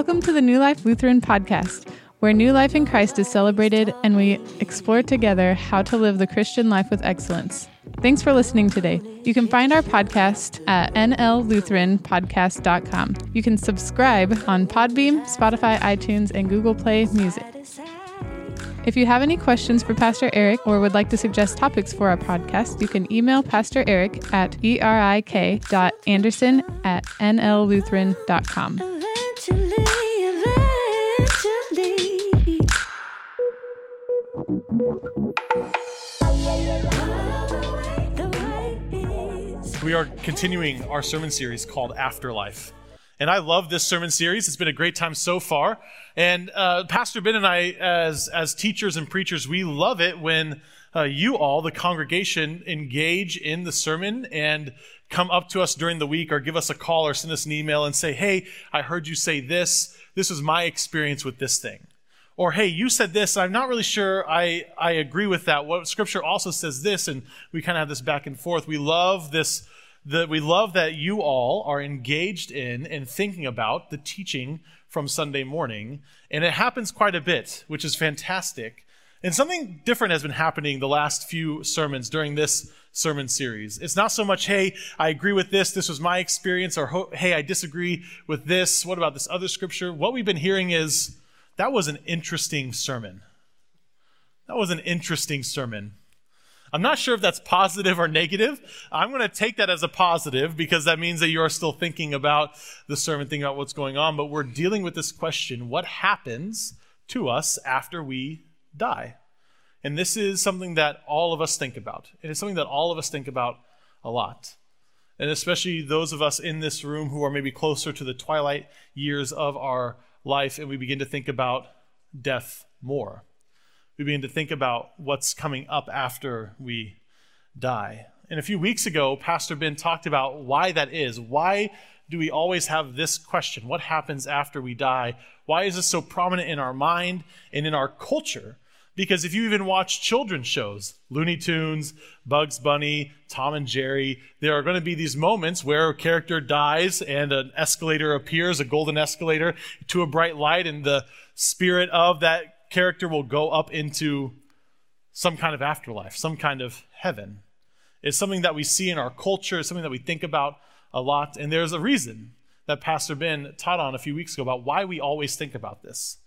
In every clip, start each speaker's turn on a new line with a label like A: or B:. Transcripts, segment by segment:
A: Welcome to the New Life Lutheran podcast, where new life in Christ is celebrated and we explore together how to live the Christian life with excellence. Thanks for listening today. You can find our podcast at nllutheranpodcast.com. You can subscribe on Podbean, Spotify, iTunes, and Google Play Music. If you have any questions for Pastor Eric or would like to suggest topics for our podcast, you can email Pastor Eric at erik.anderson at nllutheran.com.
B: We are continuing our sermon series called Afterlife. And I love this sermon series. It's been a great time so far. And uh, Pastor Ben and I, as, as teachers and preachers, we love it when uh, you all, the congregation, engage in the sermon and come up to us during the week or give us a call or send us an email and say, hey, I heard you say this. This was my experience with this thing. Or, hey, you said this. I'm not really sure I, I agree with that. What scripture also says this. And we kind of have this back and forth. We love this that we love that you all are engaged in and thinking about the teaching from Sunday morning. And it happens quite a bit, which is fantastic. And something different has been happening the last few sermons during this sermon series. It's not so much, hey, I agree with this, this was my experience, or hey, I disagree with this, what about this other scripture? What we've been hearing is, that was an interesting sermon. That was an interesting sermon. I'm not sure if that's positive or negative. I'm going to take that as a positive because that means that you are still thinking about the sermon, thinking about what's going on. But we're dealing with this question what happens to us after we die? And this is something that all of us think about. It is something that all of us think about a lot. And especially those of us in this room who are maybe closer to the twilight years of our life, and we begin to think about death more we begin to think about what's coming up after we die. And a few weeks ago, Pastor Ben talked about why that is. Why do we always have this question? What happens after we die? Why is this so prominent in our mind and in our culture? Because if you even watch children's shows, Looney Tunes, Bugs Bunny, Tom and Jerry, there are going to be these moments where a character dies and an escalator appears, a golden escalator, to a bright light, and the spirit of that character will go up into some kind of afterlife, some kind of heaven. It's something that we see in our culture, it's something that we think about a lot. And there's a reason that Pastor Ben taught on a few weeks ago about why we always think about this.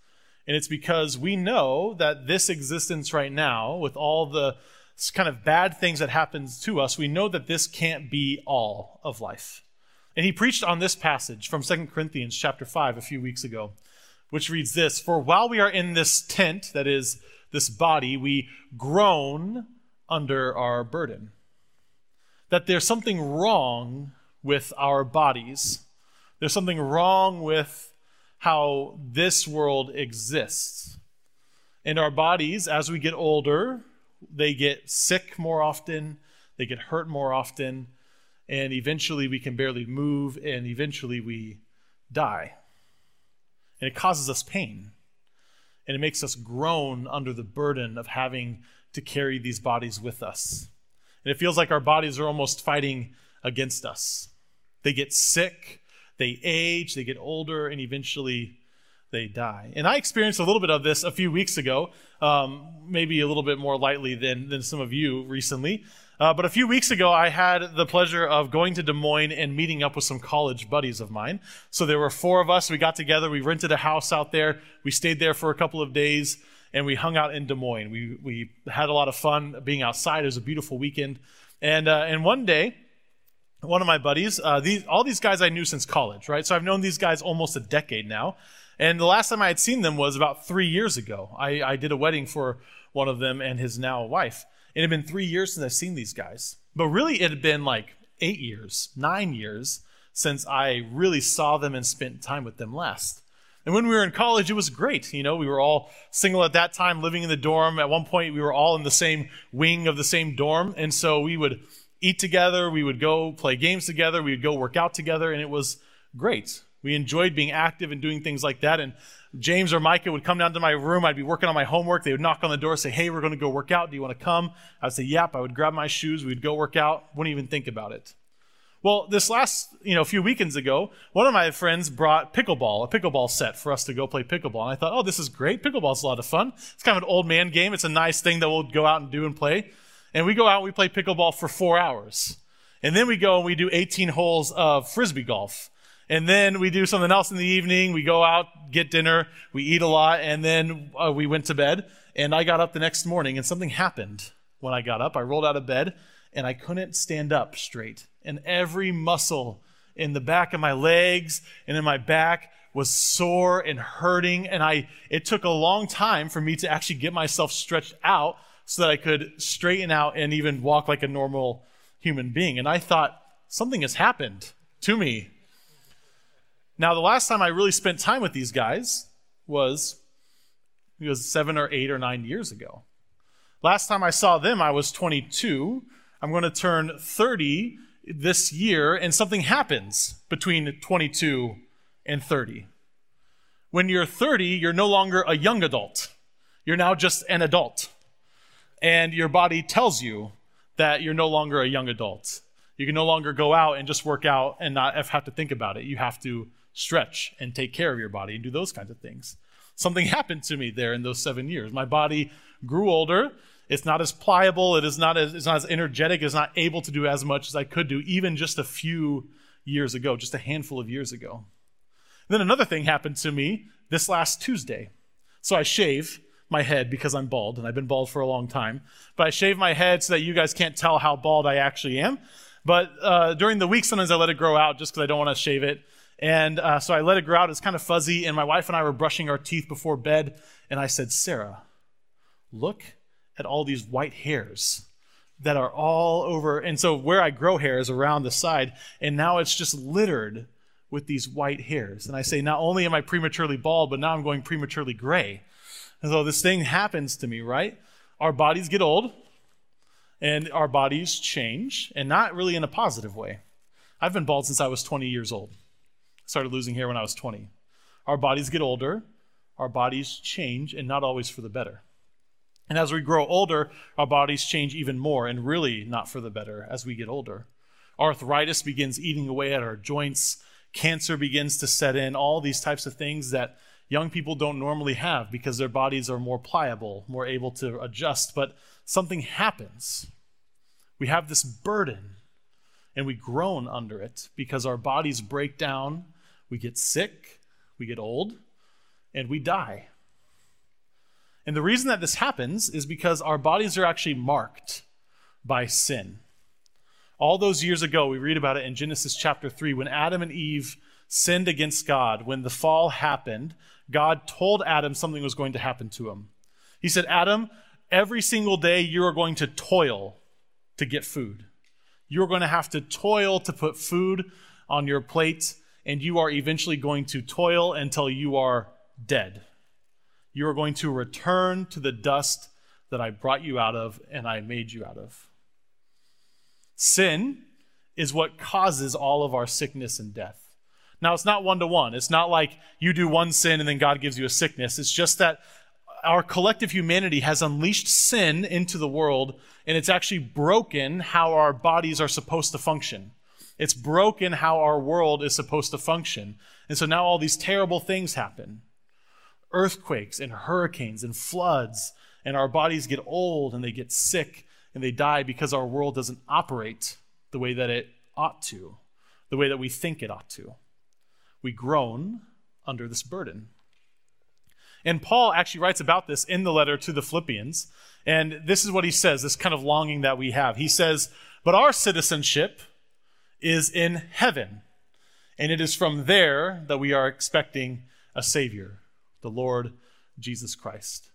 B: And it's because we know that this existence right now, with all the kind of bad things that happens to us, we know that this can't be all of life. And he preached on this passage from 2 Corinthians chapter 5 a few weeks ago which reads this For while we are in this tent, that is, this body, we groan under our burden. That there's something wrong with our bodies, there's something wrong with how this world exists. And our bodies, as we get older, they get sick more often, they get hurt more often, and eventually we can barely move, and eventually we die and it causes us pain. And it makes us groan under the burden of having to carry these bodies with us. And it feels like our bodies are almost fighting against us. They get sick, they age, they get older, and eventually they die. And I experienced a little bit of this a few weeks ago, um, maybe a little bit more lightly than, than some of you recently. Uh, but a few weeks ago, I had the pleasure of going to Des Moines and meeting up with some college buddies of mine. So there were four of us. We got together. We rented a house out there. We stayed there for a couple of days and we hung out in Des Moines. We, we had a lot of fun being outside. It was a beautiful weekend. And, uh, and one day, one of my buddies, uh, these, all these guys I knew since college, right? So I've known these guys almost a decade now. And the last time I had seen them was about three years ago. I, I did a wedding for one of them and his now wife. It had been three years since I've seen these guys. But really, it had been like eight years, nine years since I really saw them and spent time with them last. And when we were in college, it was great. You know, we were all single at that time, living in the dorm. At one point, we were all in the same wing of the same dorm. And so we would eat together, we would go play games together, we would go work out together, and it was great. We enjoyed being active and doing things like that. And James or Micah would come down to my room. I'd be working on my homework. They would knock on the door, say, Hey, we're going to go work out. Do you want to come? I'd say, Yep. I would grab my shoes. We'd go work out. Wouldn't even think about it. Well, this last, you know, few weekends ago, one of my friends brought pickleball, a pickleball set for us to go play pickleball. And I thought, oh, this is great. Pickleball's a lot of fun. It's kind of an old man game. It's a nice thing that we'll go out and do and play. And we go out and we play pickleball for four hours. And then we go and we do 18 holes of frisbee golf. And then we do something else in the evening. We go out, get dinner, we eat a lot, and then uh, we went to bed. And I got up the next morning, and something happened when I got up. I rolled out of bed, and I couldn't stand up straight. And every muscle in the back of my legs and in my back was sore and hurting. And I, it took a long time for me to actually get myself stretched out so that I could straighten out and even walk like a normal human being. And I thought, something has happened to me. Now, the last time I really spent time with these guys was, it was seven or eight or nine years ago. Last time I saw them, I was 22. I'm going to turn 30 this year, and something happens between 22 and 30. When you're 30, you're no longer a young adult. You're now just an adult. And your body tells you that you're no longer a young adult. You can no longer go out and just work out and not have to think about it. You have to stretch and take care of your body and do those kinds of things. Something happened to me there in those seven years. My body grew older. It's not as pliable. It is not as, it's not as energetic. It's not able to do as much as I could do even just a few years ago, just a handful of years ago. And then another thing happened to me this last Tuesday. So I shave my head because I'm bald, and I've been bald for a long time. But I shave my head so that you guys can't tell how bald I actually am. But uh, during the week, sometimes I let it grow out just because I don't want to shave it. And uh, so I let it grow out. It's kind of fuzzy. And my wife and I were brushing our teeth before bed. And I said, Sarah, look at all these white hairs that are all over. And so where I grow hair is around the side. And now it's just littered with these white hairs. And I say, not only am I prematurely bald, but now I'm going prematurely gray. And so this thing happens to me, right? Our bodies get old and our bodies change, and not really in a positive way. I've been bald since I was 20 years old. I Started losing hair when I was 20. Our bodies get older, our bodies change, and not always for the better. And as we grow older, our bodies change even more, and really not for the better as we get older. Arthritis begins eating away at our joints, cancer begins to set in, all these types of things that young people don't normally have because their bodies are more pliable, more able to adjust. But something happens. We have this burden and we groan under it because our bodies break down, we get sick, we get old, and we die. And the reason that this happens is because our bodies are actually marked by sin. All those years ago, we read about it in Genesis chapter 3 when Adam and Eve sinned against God, when the fall happened, God told Adam something was going to happen to him. He said, Adam, every single day you are going to toil to get food. You're going to have to toil to put food on your plate, and you are eventually going to toil until you are dead. You are going to return to the dust that I brought you out of and I made you out of. Sin is what causes all of our sickness and death. Now, it's not one to one. It's not like you do one sin and then God gives you a sickness. It's just that our collective humanity has unleashed sin into the world, and it's actually broken how our bodies are supposed to function. It's broken how our world is supposed to function. And so now all these terrible things happen earthquakes and hurricanes and floods, and our bodies get old and they get sick and they die because our world doesn't operate the way that it ought to, the way that we think it ought to we groan under this burden. And Paul actually writes about this in the letter to the Philippians. And this is what he says this kind of longing that we have. He says, But our citizenship is in heaven, and it is from there that we are expecting a Savior, the Lord Jesus Christ.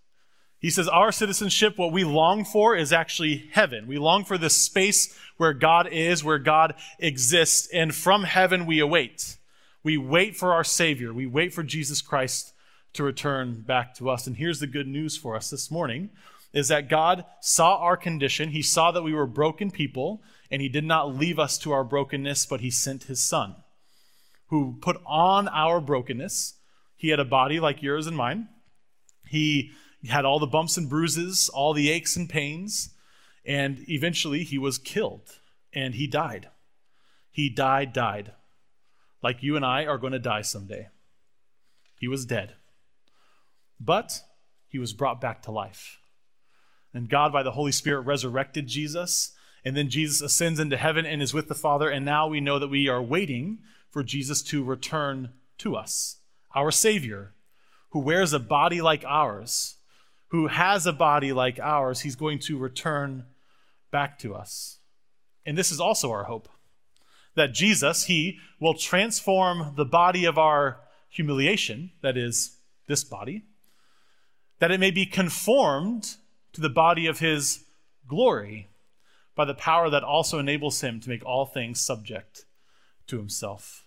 B: He says, Our citizenship, what we long for, is actually heaven. We long for this space where God is, where God exists, and from heaven we await. We wait for our Savior. We wait for Jesus Christ to return back to us. And here's the good news for us this morning is that God saw our condition. He saw that we were broken people, and He did not leave us to our brokenness, but He sent His Son, who put on our brokenness. He had a body like yours and mine. He had all the bumps and bruises, all the aches and pains, and eventually He was killed and He died. he died, died. Like you and I are going to die someday. He was dead. But he was brought back to life. And God, by the Holy Spirit, resurrected Jesus. And then Jesus ascends into heaven and is with the Father. And now we know that we are waiting for Jesus to return to us, our Savior, who wears a body like ours, who has a body like ours. He's going to return back to us. And this is also our hope that Jesus, He will transform the body of our humiliation, that is, this body, that it may be conformed to the body of His glory by the power that also enables Him to make all things subject to Himself.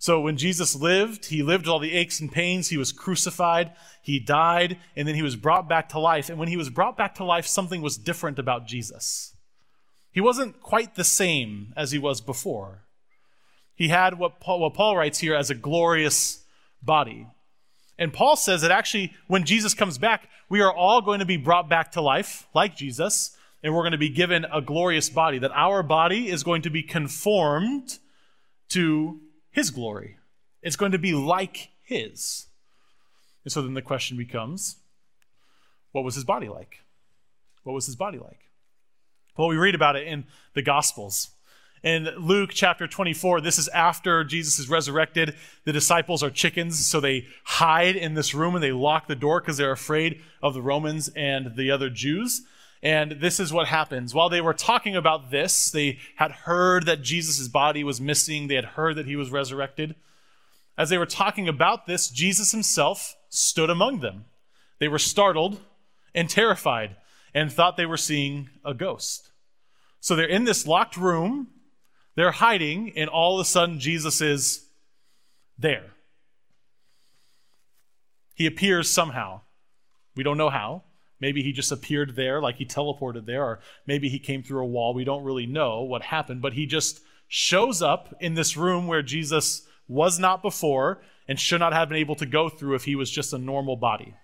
B: So when Jesus lived, he lived with all the aches and pains. He was crucified, he died, and then he was brought back to life. And when he was brought back to life, something was different about Jesus. He wasn't quite the same as he was before. He had what Paul, what Paul writes here as a glorious body. And Paul says that actually, when Jesus comes back, we are all going to be brought back to life, like Jesus, and we're going to be given a glorious body, that our body is going to be conformed to his glory. It's going to be like his. And so then the question becomes what was his body like? What was his body like? Well, we read about it in the Gospels. In Luke chapter 24, this is after Jesus is resurrected. The disciples are chickens, so they hide in this room and they lock the door because they're afraid of the Romans and the other Jews. And this is what happens. While they were talking about this, they had heard that Jesus' body was missing, they had heard that he was resurrected. As they were talking about this, Jesus himself stood among them. They were startled and terrified and thought they were seeing a ghost. So they're in this locked room, they're hiding, and all of a sudden Jesus is there. He appears somehow. We don't know how. Maybe he just appeared there, like he teleported there, or maybe he came through a wall. We don't really know what happened, but he just shows up in this room where Jesus was not before and should not have been able to go through if he was just a normal body.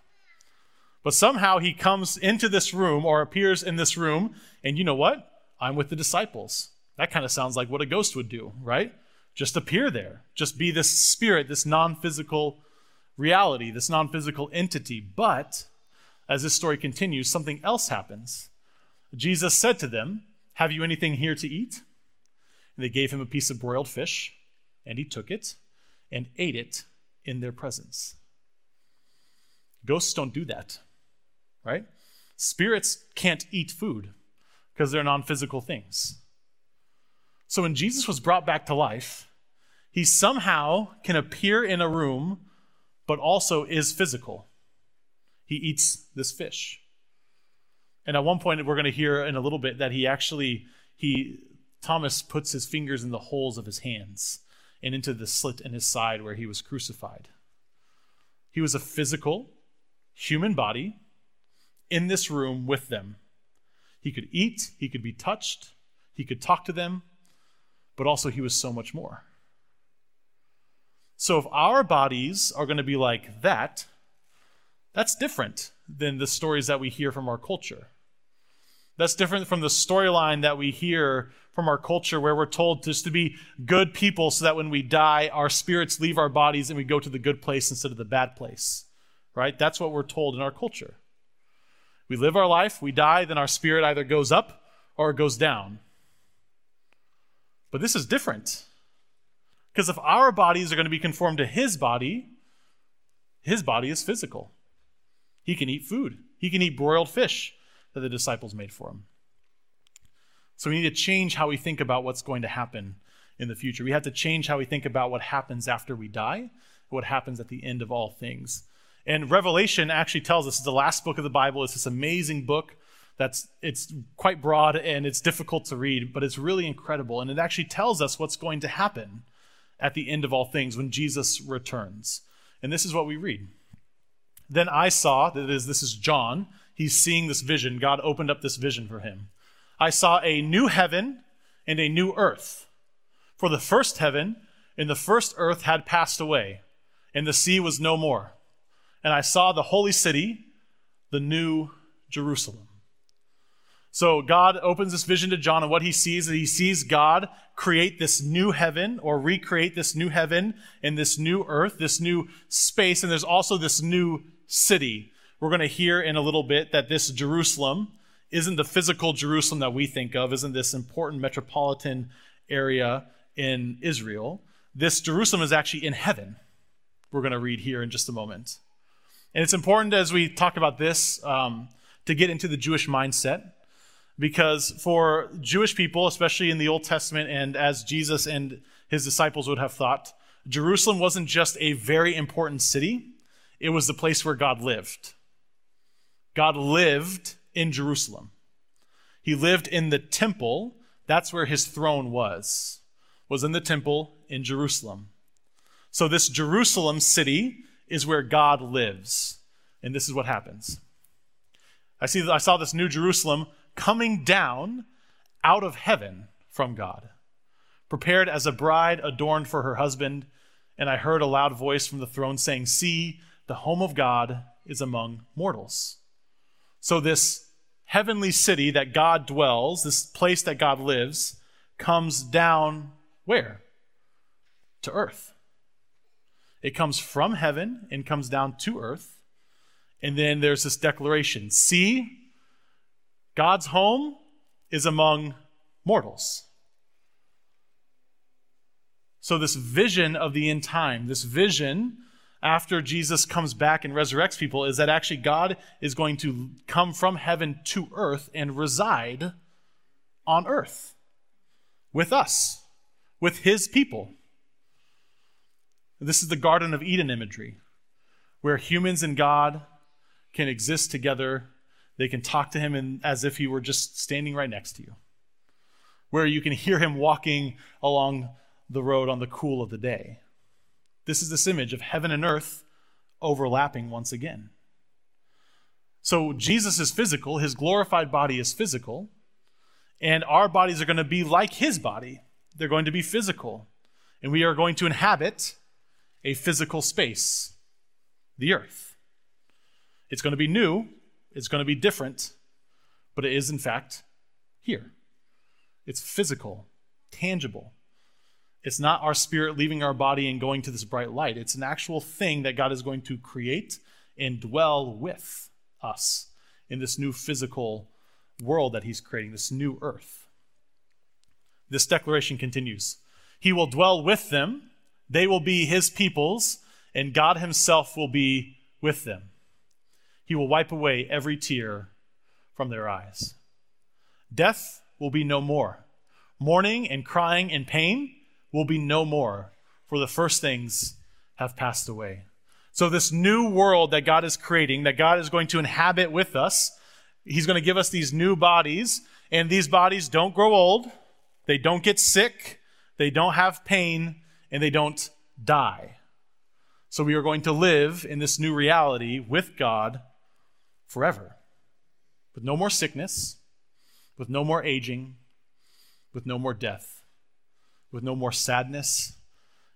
B: But somehow he comes into this room or appears in this room, and you know what? I'm with the disciples. That kind of sounds like what a ghost would do, right? Just appear there. Just be this spirit, this non physical reality, this non physical entity. But as this story continues, something else happens. Jesus said to them, Have you anything here to eat? And they gave him a piece of broiled fish, and he took it and ate it in their presence. Ghosts don't do that, right? Spirits can't eat food because they're non physical things. So when Jesus was brought back to life, he somehow can appear in a room, but also is physical he eats this fish. And at one point, we're going to hear in a little bit that he actually, he, Thomas puts his fingers in the holes of his hands and into the slit in his side where he was crucified. He was a physical, human body in this room with them. He could eat, he could be touched, he could talk to them, but also he was so much more. So if our bodies are going to be like that, that's different than the stories that we hear from our culture. That's different from the storyline that we hear from our culture where we're told just to be good people so that when we die, our spirits leave our bodies and we go to the good place instead of the bad place. Right? That's what we're told in our culture. We live our life, we die, then our spirit either goes up or it goes down. But this is different. Because if our bodies are going to be conformed to his body, his body is physical. He can eat food, he can eat broiled fish that the disciples made for him. So we need to change how we think about what's going to happen in the future. We have to change how we think about what happens after we die, what happens at the end of all things. And Revelation actually tells us the last book of the Bible. It's this amazing book that's it's quite broad and it's difficult to read, but it's really incredible. And it actually tells us what's going to happen at the end of all things when Jesus returns. And this is what we read. Then I saw, that is, this is John, he's seeing this vision. God opened up this vision for him. I saw a new heaven and a new earth. For the first heaven and the first earth had passed away, and the sea was no more. And I saw the holy city, the new Jerusalem. So God opens this vision to John, and what he sees is he sees God create this new heaven or recreate this new heaven and this new earth, this new space, and there's also this new city. We're going to hear in a little bit that this Jerusalem isn't the physical Jerusalem that we think of, isn't this important metropolitan area in Israel. This Jerusalem is actually in heaven. We're going to read here in just a moment. And it's important as we talk about this um, to get into the Jewish mindset because for Jewish people, especially in the Old Testament, and as Jesus and his disciples would have thought, Jerusalem wasn't just a very important city, it was the place where God lived. God lived in Jerusalem. He lived in the temple. That's where his throne was. Was in the temple in Jerusalem. So this Jerusalem city is where God lives. And this is what happens. I see I saw this new Jerusalem coming down out of heaven from God, prepared as a bride adorned for her husband. And I heard a loud voice from the throne saying, See, the home of God is among mortals. So, this heavenly city that God dwells, this place that God lives, comes down where? To earth. It comes from heaven and comes down to earth. And then there's this declaration See, God's home is among mortals. So, this vision of the end time, this vision after Jesus comes back and resurrects people, is that actually God is going to come from heaven to earth and reside on earth with us, with his people. This is the Garden of Eden imagery, where humans and God can exist together they can talk to him in, as if he were just standing right next to you, where you can hear him walking along the road on the cool of the day. This is this image of heaven and earth overlapping once again. So Jesus is physical, his glorified body is physical, and our bodies are going to be like his body. They're going to be physical, and we are going to inhabit a physical space, the earth. It's going to be new, it's going to be different, but it is, in fact, here. It's physical, tangible. It's not our spirit leaving our body and going to this bright light. It's an actual thing that God is going to create and dwell with us in this new physical world that He's creating, this new earth. This declaration continues He will dwell with them, they will be His peoples, and God Himself will be with them. He will wipe away every tear from their eyes. Death will be no more. Mourning and crying and pain will be no more, for the first things have passed away. So, this new world that God is creating, that God is going to inhabit with us, He's going to give us these new bodies, and these bodies don't grow old, they don't get sick, they don't have pain, and they don't die. So, we are going to live in this new reality with God forever. With no more sickness, with no more aging, with no more death, with no more sadness,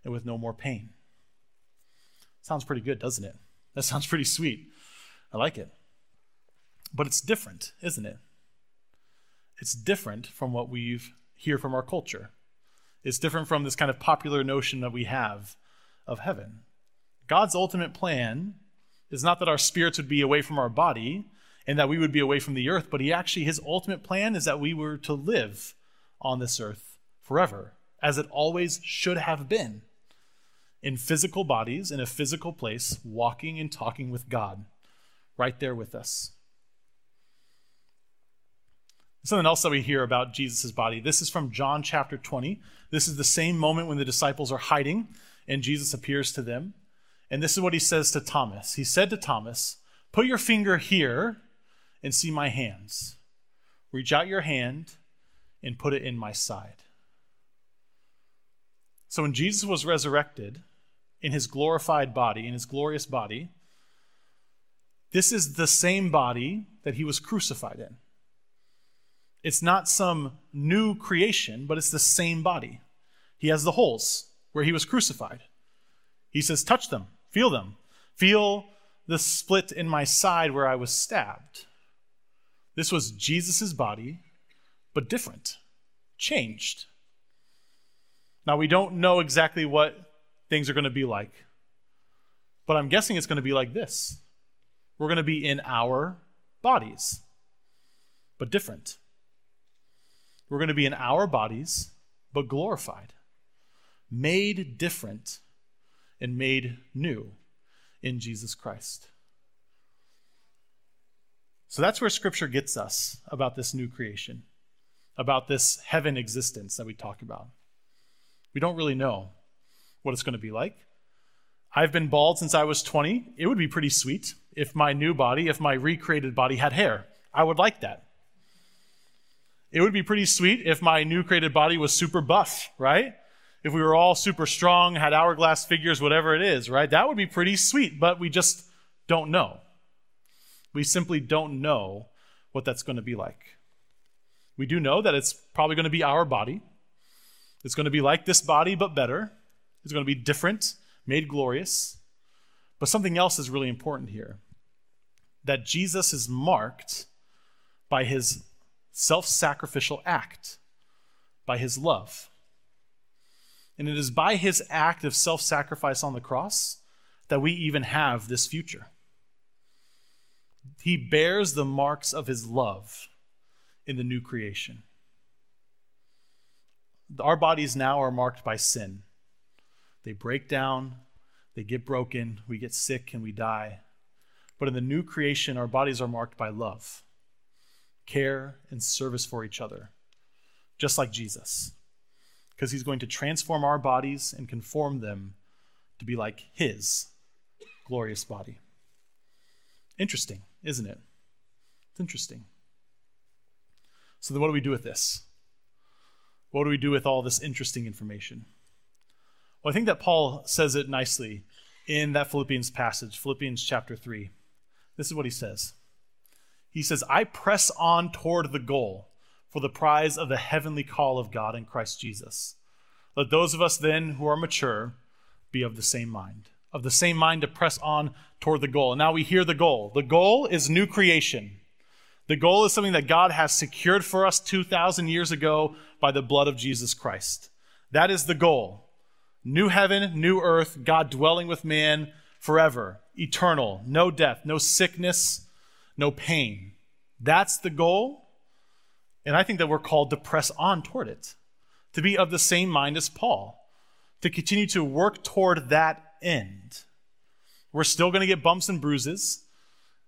B: and with no more pain. Sounds pretty good, doesn't it? That sounds pretty sweet. I like it. But it's different, isn't it? It's different from what we hear from our culture. It's different from this kind of popular notion that we have of heaven. God's ultimate plan is not that our spirits would be away from our body and that we would be away from the earth, but he actually, his ultimate plan is that we were to live on this earth forever, as it always should have been, in physical bodies, in a physical place, walking and talking with God, right there with us. Something else that we hear about Jesus' body. This is from John chapter 20. This is the same moment when the disciples are hiding and Jesus appears to them. And this is what he says to Thomas. He said to Thomas, Put your finger here and see my hands. Reach out your hand and put it in my side. So when Jesus was resurrected in his glorified body, in his glorious body, this is the same body that he was crucified in. It's not some new creation, but it's the same body. He has the holes where he was crucified. He says, Touch them. Feel them. Feel the split in my side where I was stabbed. This was Jesus' body, but different, changed. Now, we don't know exactly what things are going to be like, but I'm guessing it's going to be like this. We're going to be in our bodies, but different. We're going to be in our bodies, but glorified, made different, and made new in Jesus Christ. So that's where Scripture gets us about this new creation, about this heaven existence that we talk about. We don't really know what it's going to be like. I've been bald since I was 20. It would be pretty sweet if my new body, if my recreated body had hair. I would like that. It would be pretty sweet if my new created body was super buff, right? If we were all super strong, had hourglass figures, whatever it is, right? That would be pretty sweet, but we just don't know. We simply don't know what that's going to be like. We do know that it's probably going to be our body. It's going to be like this body, but better. It's going to be different, made glorious. But something else is really important here that Jesus is marked by his self sacrificial act, by his love. And it is by his act of self sacrifice on the cross that we even have this future. He bears the marks of his love in the new creation. Our bodies now are marked by sin. They break down, they get broken, we get sick, and we die. But in the new creation, our bodies are marked by love care, and service for each other, just like Jesus. Because he's going to transform our bodies and conform them to be like his glorious body. Interesting, isn't it? It's interesting. So, then what do we do with this? What do we do with all this interesting information? Well, I think that Paul says it nicely in that Philippians passage, Philippians chapter 3. This is what he says he says, I press on toward the goal for the prize of the heavenly call of God in Christ Jesus. Let those of us then who are mature be of the same mind, of the same mind to press on toward the goal. And now we hear the goal. The goal is new creation. The goal is something that God has secured for us 2,000 years ago by the blood of Jesus Christ. That is the goal. New heaven, new earth, God dwelling with man forever, eternal, no death, no sickness, no pain. That's the goal. And I think that we're called to press on toward it, to be of the same mind as Paul, to continue to work toward that end. We're still going to get bumps and bruises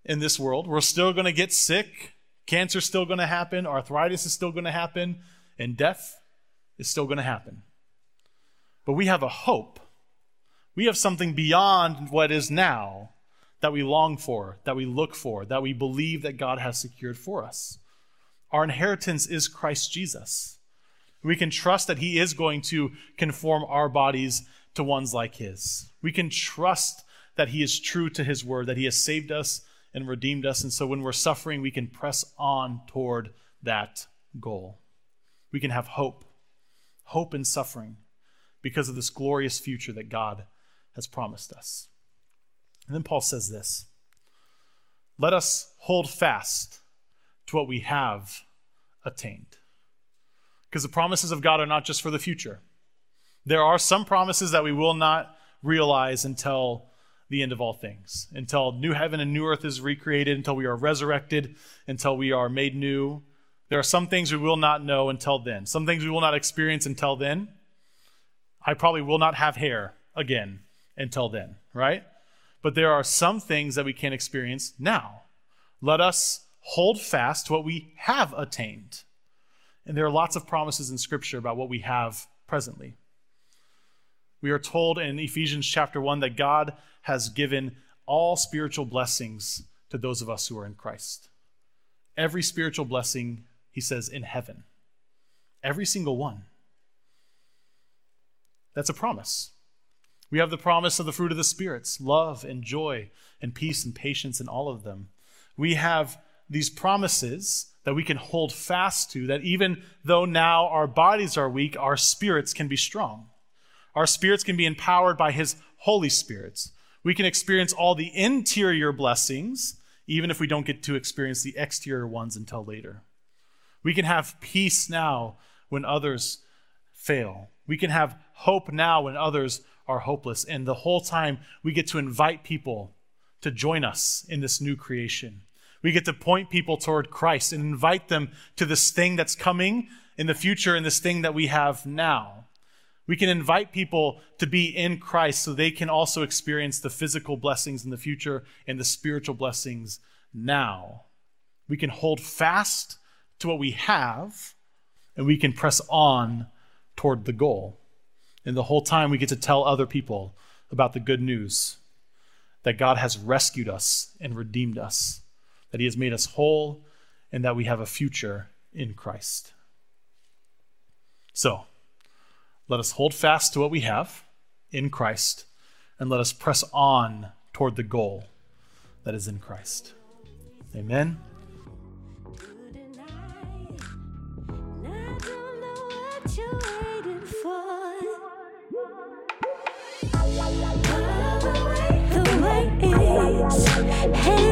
B: in this world. We're still going to get sick. Cancer's still going to happen. Arthritis is still going to happen. And death is still going to happen. But we have a hope. We have something beyond what is now that we long for, that we look for, that we believe that God has secured for us. Our inheritance is Christ Jesus. We can trust that He is going to conform our bodies to ones like His. We can trust that He is true to His word, that He has saved us and redeemed us. And so when we're suffering, we can press on toward that goal. We can have hope, hope in suffering, because of this glorious future that God has promised us. And then Paul says this Let us hold fast to what we have attained. Because the promises of God are not just for the future. There are some promises that we will not realize until the end of all things, until new heaven and new earth is recreated, until we are resurrected, until we are made new. There are some things we will not know until then, some things we will not experience until then. I probably will not have hair again until then, right? But there are some things that we can experience now. Let us hold fast to what we have attained. And there are lots of promises in Scripture about what we have presently. We are told in Ephesians chapter 1 that God has given all spiritual blessings to those of us who are in Christ. Every spiritual blessing, he says, in heaven. Every single one. That's a promise. We have the promise of the fruit of the spirits love and joy and peace and patience and all of them. We have these promises that we can hold fast to, that even though now our bodies are weak, our spirits can be strong. Our spirits can be empowered by His Holy Spirit. We can experience all the interior blessings, even if we don't get to experience the exterior ones until later. We can have peace now when others fail. We can have hope now when others are hopeless. And the whole time, we get to invite people to join us in this new creation. We get to point people toward Christ and invite them to this thing that's coming in the future and this thing that we have now. We can invite people to be in Christ so they can also experience the physical blessings in the future and the spiritual blessings now. We can hold fast to what we have and we can press on toward the goal. And the whole time we get to tell other people about the good news that God has rescued us and redeemed us, that He has made us whole, and that we have a future in Christ. So, let us hold fast to what we have in Christ, and let us press on toward the goal that is in Christ. Amen.
C: Hey